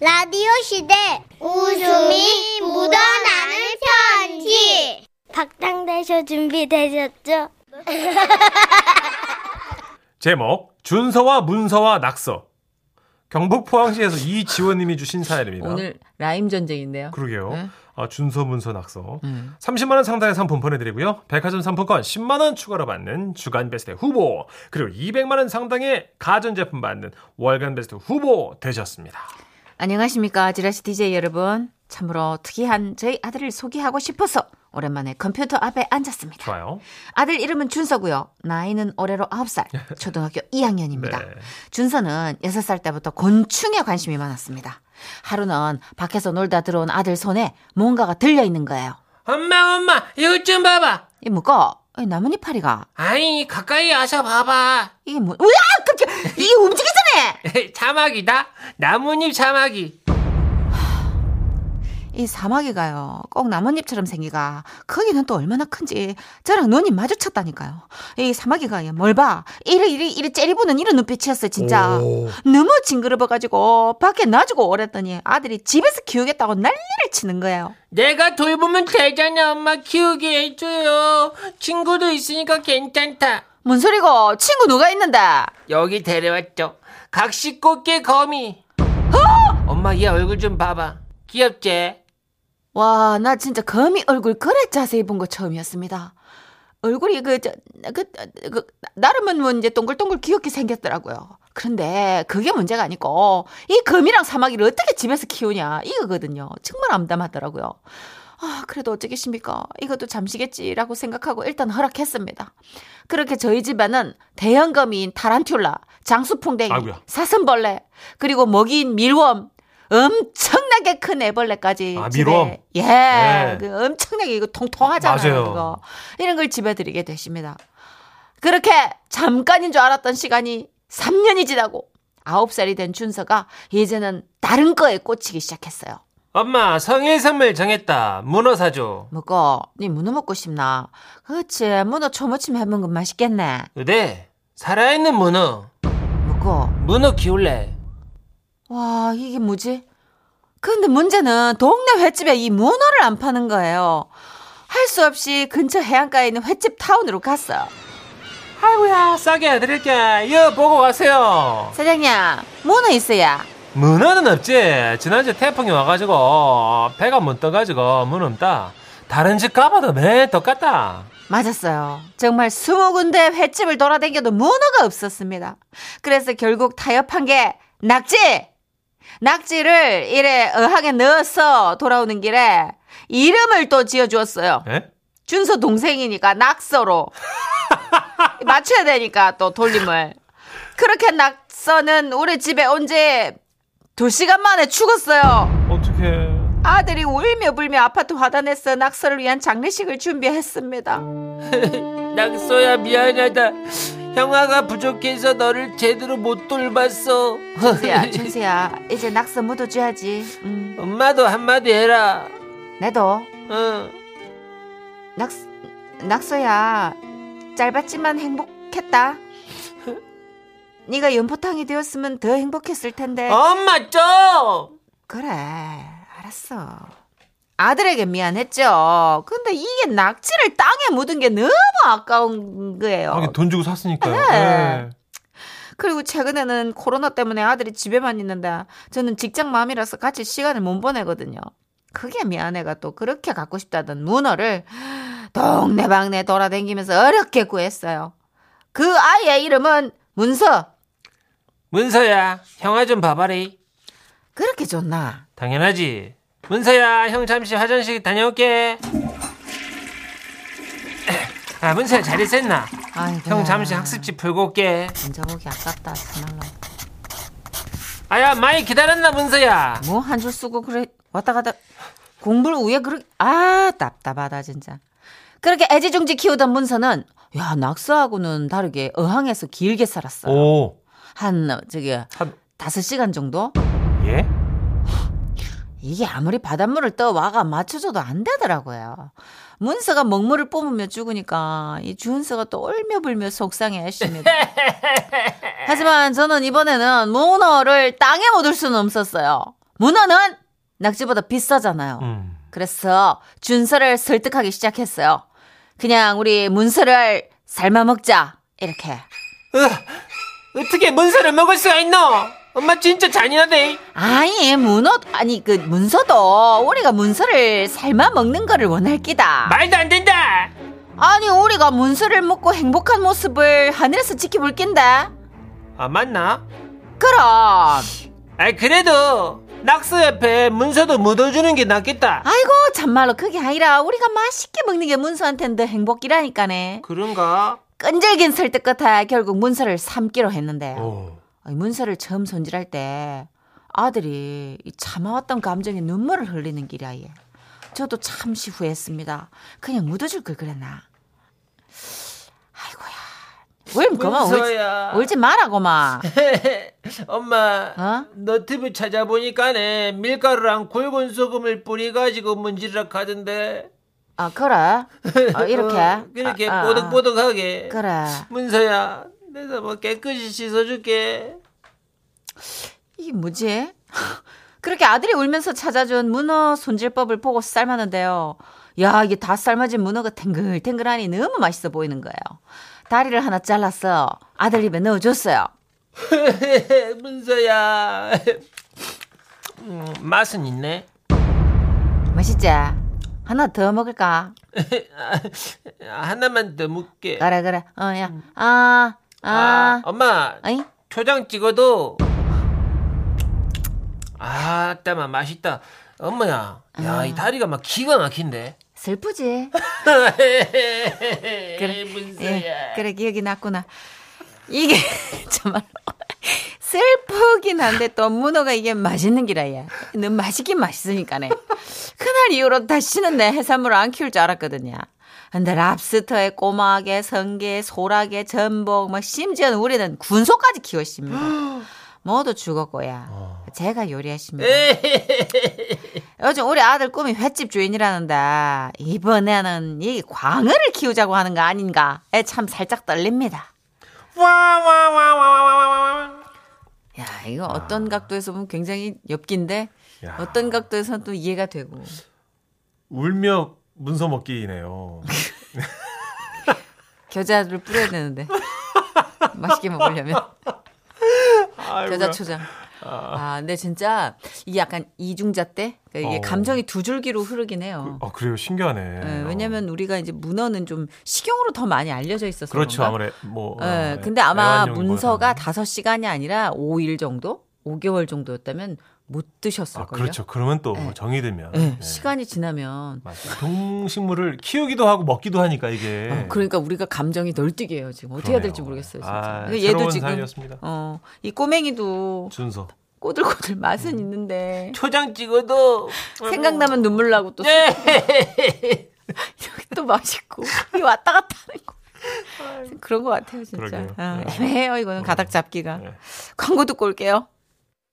라디오 시대 웃음이 묻어나는 편지 박장대쇼 준비되셨죠? 제목 준서와 문서와 낙서 경북 포항시에서 이지원님이 주신 사연입니다. 오늘 라임 전쟁인데요. 그러게요. 네. 아, 준서 문서 낙서. 음. 30만 원 상당의 상품 보내드리고요. 백화점 상품권 10만 원 추가로 받는 주간 베스트 후보 그리고 200만 원 상당의 가전 제품 받는 월간 베스트 후보 되셨습니다. 안녕하십니까. 지라시 DJ 여러분. 참으로 특이한 저희 아들을 소개하고 싶어서 오랜만에 컴퓨터 앞에 앉았습니다. 좋아요. 아들 이름은 준서고요. 나이는 올해로 9살, 초등학교 2학년입니다. 네. 준서는 6살 때부터 곤충에 관심이 많았습니다. 하루는 밖에서 놀다 들어온 아들 손에 뭔가가 들려 있는 거예요. 엄마 엄마 이것 좀 봐봐 이 뭐고? 이 나뭇잎 파리가 아니 가까이 와서 봐봐 이게 뭐? 으아! 이게 움직이잖아! 자막이다 나뭇잎 자막이 이 사마귀가요, 꼭 나뭇잎처럼 생기가 크기는 또 얼마나 큰지 저랑 눈이 마주쳤다니까요. 이 사마귀가 뭘 봐? 이리 이리 이리 째리보는 이런 눈빛이었어 진짜. 오. 너무 징그러워가지고 밖에 놔주고 오랬더니 아들이 집에서 키우겠다고 난리를 치는 거예요. 내가 돌보면 되잖아 엄마 키우게 해줘요 친구도 있으니까 괜찮다 뭔 소리고? 친구 누가 있는데? 여기 데려왔죠 각시꽃게 거미 엄마 얘 얼굴 좀 봐봐 귀엽지? 와, 나 진짜 거미 얼굴 그래 자세히 본 거 처음이었습니다. 얼굴이 그, 저, 그, 그, 나름은 뭐 이제 동글동글 귀엽게 생겼더라고요. 그런데 그게 문제가 아니고, 이 거미랑 사마귀를 어떻게 집에서 키우냐, 이거거든요. 정말 암담하더라고요. 아, 그래도 어쩌겠습니까? 이것도 잠시겠지라고 생각하고 일단 허락했습니다. 그렇게 저희 집에는 대형 거미인 타란툴라, 장수풍뎅이, 아이고야. 사슴벌레, 그리고 먹이인 밀웜, 엄청나게 큰 애벌레까지. 아, 밀웜? 예. 네. 그 엄청나게 이거 통통하잖아요. 맞아요. 그거. 이런 걸 집에 드리게 되십니다. 그렇게 잠깐인 줄 알았던 시간이 3년이 지나고 9살이 된 준서가 이제는 다른 거에 꽂히기 시작했어요. 엄마 생일 선물 정했다 문어 사줘 먹고, 니 문어 먹고 싶나? 그렇지, 문어 초무침 해먹은 거 맛있겠네. 네 살아있는 문어 먹고, 문어 키울래 와, 이게 뭐지? 근데 문제는 동네 횟집에 이 문어를 안 파는 거예요. 할 수 없이 근처 해안가에 있는 횟집 타운으로 갔어요. 아이고야 싸게 해드릴게 이거 보고 가세요 사장님, 문어 있어야. 문어는 없지. 지난주에 태풍이 와가지고 배가 못 떠가지고 문어 없다. 다른 집 가봐도 매 똑같다. 맞았어요. 정말 스무 군데 횟집을 돌아다녀도 문어가 없었습니다. 그래서 결국 타협한 게 낙지! 낙지를 이래 어항에 넣어서 돌아오는 길에 이름을 또 지어주었어요. 예? 준서 동생이니까 낙서로. 맞춰야 되니까 또 돌림을. 그렇게 낙서는 우리 집에 온지 두 시간 만에 죽었어요. 어떻게? 아들이 울며 불며 아파트 화단에서 낙서를 위한 장례식을 준비했습니다. 낙서야 미안하다 형아가 부족해서 너를 제대로 못 돌봤어 준수야, 준수야, 이제 낙서 묻어줘야지. 음, 엄마도 한마디 해라 나도 응. 낙 낙서야, 짧았지만 행복했다. 네가 연포탕이 되었으면 더 행복했을 텐데. 엄마 좀 그래, 알았어. 아들에게 미안했죠. 근데 이게 낙지를 땅에 묻은 게 너무 아까운 거예요. 하긴 돈 주고 샀으니까요. 네. 예. 그리고 최근에는 코로나 때문에 아들이 집에만 있는데 저는 직장 맘이라서 같이 시간을 못 보내거든요. 그게 미안해가 또 그렇게 갖고 싶다던 문어를 동네방네 돌아다니면서 어렵게 구했어요. 그 아이의 이름은 문서. 문서야 형아 좀 봐봐리 그렇게 좋나? 당연하지 문서야 형 잠시 화장실 다녀올게 아 문서야 잘 있었나 아이고. 형 잠시 학습지 풀고 올게 진짜 보기 아깝다. 참말로. 아야 많이 기다렸나 문서야 뭐 한 줄 쓰고 그래 왔다 갔다 공부를 위해 그렇게 아 답답하다 진짜. 그렇게 애지중지 키우던 문서는 야 낙서하고는 다르게 어항에서 길게 살았어요. 오. 한 저기 한- 다섯 시간 정도? 예? 이게 아무리 바닷물을 떠 와가 맞춰줘도 안 되더라고요. 문서가 먹물을 뿜으며 죽으니까 이 준서가 또 울며불며 속상해 했습니다. 하지만 저는 이번에는 문어를 땅에 묻을 수는 없었어요. 문어는 낙지보다 비싸잖아요. 음. 그래서 준서를 설득하기 시작했어요. 그냥 우리 문서를 삶아 먹자. 이렇게. 으, 어떻게 문서를 먹을 수가 있노? 엄마 진짜 잔인하대. 아니 문어 아니 그 문서도 우리가 문서를 삶아 먹는 거를 원할 끼다. 말도 안 된다. 아니 우리가 문서를 먹고 행복한 모습을 하늘에서 지켜볼 낀데. 아 맞나? 그럼 아 그래도 낙서 옆에 문서도 묻어주는 게 낫겠다. 아이고 참말로 그게 아니라 우리가 맛있게 먹는 게 문서한테는 더 행복이라니까네. 그런가? 끈질긴 설득 끝에 결국 문서를 삶기로 했는데 오. 아니, 문서를 처음 손질할 때 아들이 이 참아왔던 감정에 눈물을 흘리는 길이야. 저도 잠시 후회했습니다. 그냥 묻어줄 걸 그랬나. 아이고야. 왜 그만 울지. 울지 마라고마. 엄마 어? 너튜브 찾아보니까네 밀가루랑 굵은 소금을 뿌려가지고 문지르락 하던데 아 그래? 어, 이렇게? 어, 그렇게 아, 아, 아. 뽀득뽀득하게 그래. 문서야 내가 뭐 깨끗이 씻어줄게 이게 뭐지? 그렇게 아들이 울면서 찾아준 문어 손질법을 보고 삶았는데요. 야, 이게 다 삶아진 문어가 탱글탱글하니 너무 맛있어 보이는 거예요. 다리를 하나 잘라서 아들 입에 넣어줬어요. 문서야 음, 맛은 있네 맛있지? 하나 더 먹을까? 하나만 더 묻게 그래, 그래. 어, 야. 아, 아, 아. 엄마 아니? 초장 찍어도 아 따마 맛있다 엄마야 야이 다리가 막 기가 막힌데 슬프지? 그래 문서야 예, 그래, 기억이 났구나. 이게 정말 슬프긴 한데 또 문어가 이게 맛있는 기라야. 너무 맛있긴 맛있으니까네. 그날 이후로 다시는 내 해산물을 안 키울 줄 알았거든요. 근데 랍스터에 꼬마게, 성게, 소라게, 전복, 뭐 심지어는 우리는 군소까지 키웠습니다. 모두 죽었고야. 제가 요리했습니다. 요즘 우리 아들 꿈이 횟집 주인이라는데 이번에는 이 광어를 키우자고 하는 거 아닌가? 에, 참 살짝 떨립니다. 와와와와와와 야, 이거 어떤 각도에서 보면 굉장히 엽긴데 야. 어떤 각도에서는 또 이해가 되고. 울며 문서 먹기네요. 겨자를 뿌려야 되는데. 맛있게 먹으려면 겨자 초장. 아, 근데 진짜 이게 약간 이중자 때 그러니까 이게 어. 감정이 두 줄기로 흐르긴 해요. 어 그래요 신기하네. 예, 왜냐면 우리가 이제 문어는 좀 식용으로 더 많이 알려져 있어서 그렇죠? 아무래 뭐. 예, 어, 근데 아마 문서가 거라서. 5시간이 아니라 5일 정도? 5개월 정도였다면 못 드셨을 아 걸요. 그렇죠. 그러면 또 네. 정이 들면. 예, 예. 시간이 지나면 맞아요. 동식물을 키우기도 하고 먹기도 하니까 이게. 어, 그러니까 우리가 감정이 널뛰게 해요 지금 어떻게 해야 될지 그러네요. 모르겠어요 진짜. 아, 근데 새로운 사연이었습니다. 어, 이 꼬맹이도 준서. 꼬들꼬들 맛은 음. 있는데 초장 찍어도 생각나면 눈물 나고 또 네. 여기 또 맛있고 이 왔다 갔다 하는 거 그런 것 같아요 진짜. 어, 네. 애매해요 이거는 가닥 잡기가 네. 광고 듣고 올게요